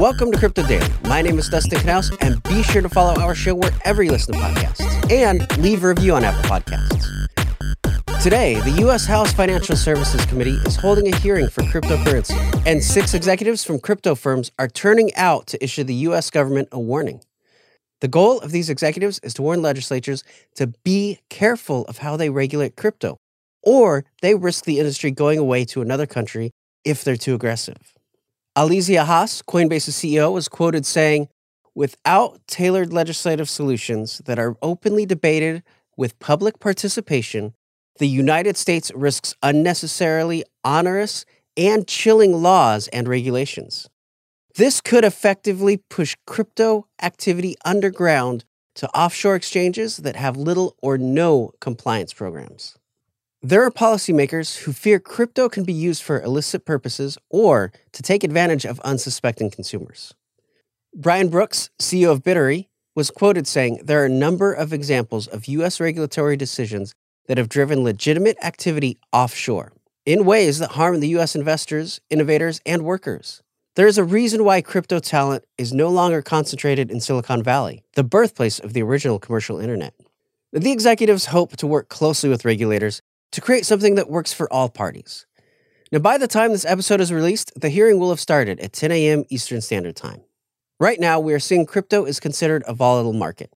Welcome to Crypto Daily. My name is Dustin Knaus, and be sure to follow our show wherever you listen to podcasts and leave a review on Apple Podcasts. Today, the U.S. House Financial Services Committee is holding a hearing for cryptocurrency, and six executives from crypto firms are turning out to issue the U.S. government a warning. The goal of these executives is to warn legislatures to be careful of how they regulate crypto, or they risk the industry going away to another country if they're too aggressive. Alesia Haas, Coinbase's CEO, was quoted saying, Without tailored legislative solutions that are openly debated with public participation, the United States risks unnecessarily onerous and chilling laws and regulations. This could effectively push crypto activity underground to offshore exchanges that have little or no compliance programs. There are policymakers who fear crypto can be used for illicit purposes or to take advantage of unsuspecting consumers. Brian Brooks, CEO of Bitfury, was quoted saying there are a number of examples of U.S. regulatory decisions that have driven legitimate activity offshore in ways that harm the U.S. investors, innovators, and workers. There is a reason why crypto talent is no longer concentrated in Silicon Valley, the birthplace of the original commercial internet. The executives hope to work closely with regulators to create something that works for all parties. Now, by the time this episode is released, the hearing will have started at 10 a.m. Eastern Standard Time. Right now, we are seeing crypto is considered a volatile market.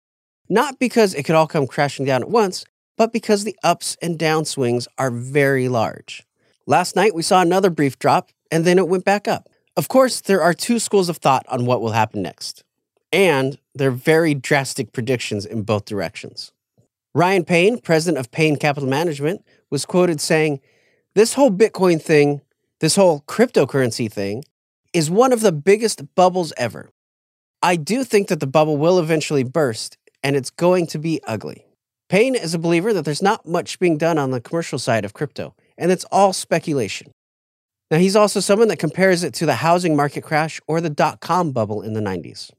Not because it could all come crashing down at once, but because the ups and down swings are very large. Last night, we saw another brief drop, and then it went back up. Of course, there are two schools of thought on what will happen next, and they're very drastic predictions in both directions. Ryan Payne, president of Payne Capital Management, was quoted saying, This whole Bitcoin thing, this whole cryptocurrency thing, is one of the biggest bubbles ever. I do think that the bubble will eventually burst, and it's going to be ugly. Payne is a believer that there's not much being done on the commercial side of crypto, and it's all speculation. Now, he's also someone that compares it to the housing market crash or the dot com bubble in the 90s.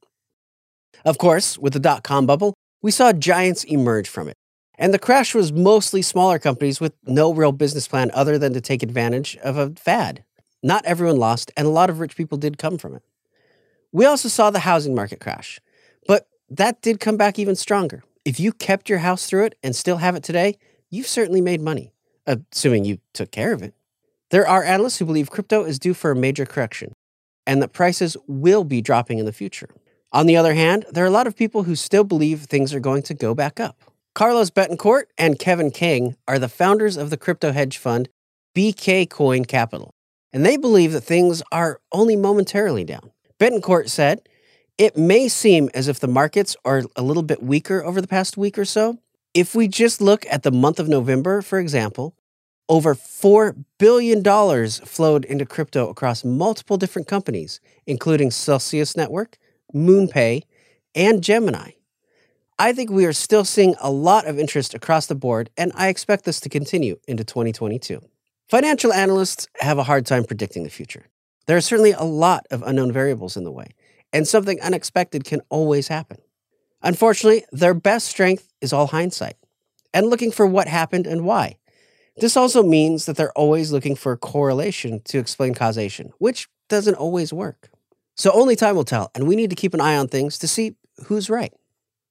Of course, with the dot com bubble, we saw giants emerge from it. And the crash was mostly smaller companies with no real business plan other than to take advantage of a fad. Not everyone lost, and a lot of rich people did come from it. We also saw the housing market crash, but that did come back even stronger. If you kept your house through it and still have it today, you've certainly made money, assuming you took care of it. There are analysts who believe crypto is due for a major correction and that prices will be dropping in the future. On the other hand, there are a lot of people who still believe things are going to go back up. Carlos Betancourt and Kevin King are the founders of the crypto hedge fund BK Coin Capital, and they believe that things are only momentarily down. Betancourt said, It may seem as if the markets are a little bit weaker over the past week or so. If we just look at the month of November, for example, over $4 billion flowed into crypto across multiple different companies, including Celsius Network, MoonPay, and Gemini. I think we are still seeing a lot of interest across the board, and I expect this to continue into 2022. Financial analysts have a hard time predicting the future. There are certainly a lot of unknown variables in the way, and something unexpected can always happen. Unfortunately, their best strength is all hindsight and looking for what happened and why. This also means that they're always looking for correlation to explain causation, which doesn't always work. So only time will tell, and we need to keep an eye on things to see who's right.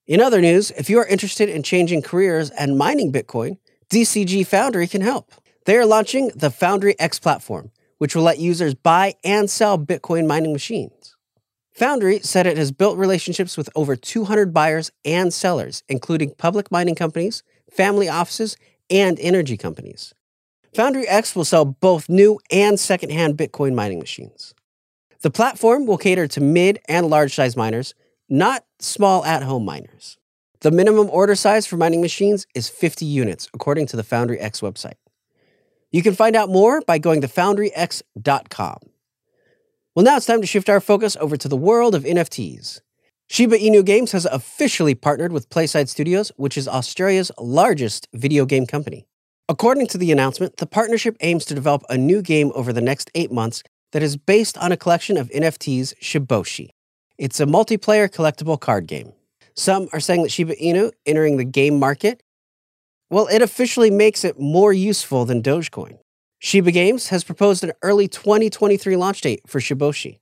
In other news, if you are interested in changing careers and mining Bitcoin, DCG Foundry can help. They are launching the Foundry X platform, which will let users buy and sell Bitcoin mining machines. Foundry said it has built relationships with over 200 buyers and sellers, including public mining companies, family offices, and energy companies. Foundry X will sell both new and secondhand Bitcoin mining machines. The platform will cater to mid and large size miners not small at home miners. The minimum order size for mining machines is 50 units, according to the Foundry X website. You can find out more by going to foundryx.com. Well, now it's time to shift our focus over to the world of NFTs. Shiba Inu Games has officially partnered with Playside Studios, which is Australia's largest video game company. According to the announcement, the partnership aims to develop a new game over the next eight months that is based on a collection of NFTs, Shiboshi. It's a multiplayer collectible card game. Some are saying that Shiba Inu entering the game market, well, it officially makes it more useful than Dogecoin. Shiba Games has proposed an early 2023 launch date for Shiboshi.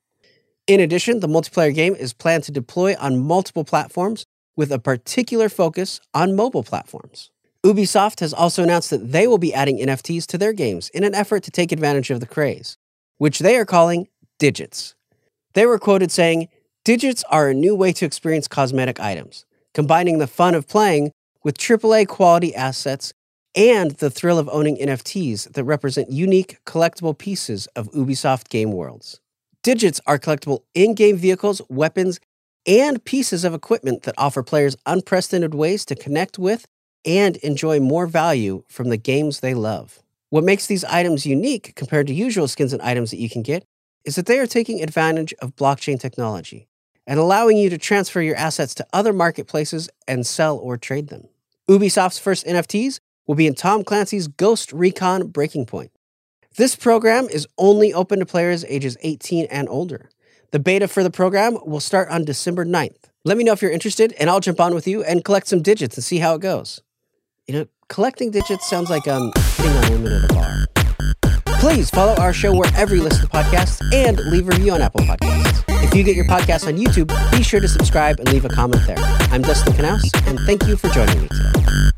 In addition, the multiplayer game is planned to deploy on multiple platforms with a particular focus on mobile platforms. Ubisoft has also announced that they will be adding NFTs to their games in an effort to take advantage of the craze, which they are calling digits. They were quoted saying, Digits are a new way to experience cosmetic items, combining the fun of playing with AAA quality assets and the thrill of owning NFTs that represent unique collectible pieces of Ubisoft game worlds. Digits are collectible in game vehicles, weapons, and pieces of equipment that offer players unprecedented ways to connect with and enjoy more value from the games they love. What makes these items unique compared to usual skins and items that you can get is that they are taking advantage of blockchain technology and allowing you to transfer your assets to other marketplaces and sell or trade them. Ubisoft's first NFTs will be in Tom Clancy's Ghost Recon Breaking Point. This program is only open to players ages 18 and older. The beta for the program will start on December 9th. Let me know if you're interested, and I'll jump on with you and collect some digits and see how it goes. You know, collecting digits sounds like um, hitting on women at a bar. Please follow our show wherever you listen to podcasts and leave a review on Apple Podcasts. If you get your podcast on YouTube, be sure to subscribe and leave a comment there. I'm Dustin Knaus, and thank you for joining me today.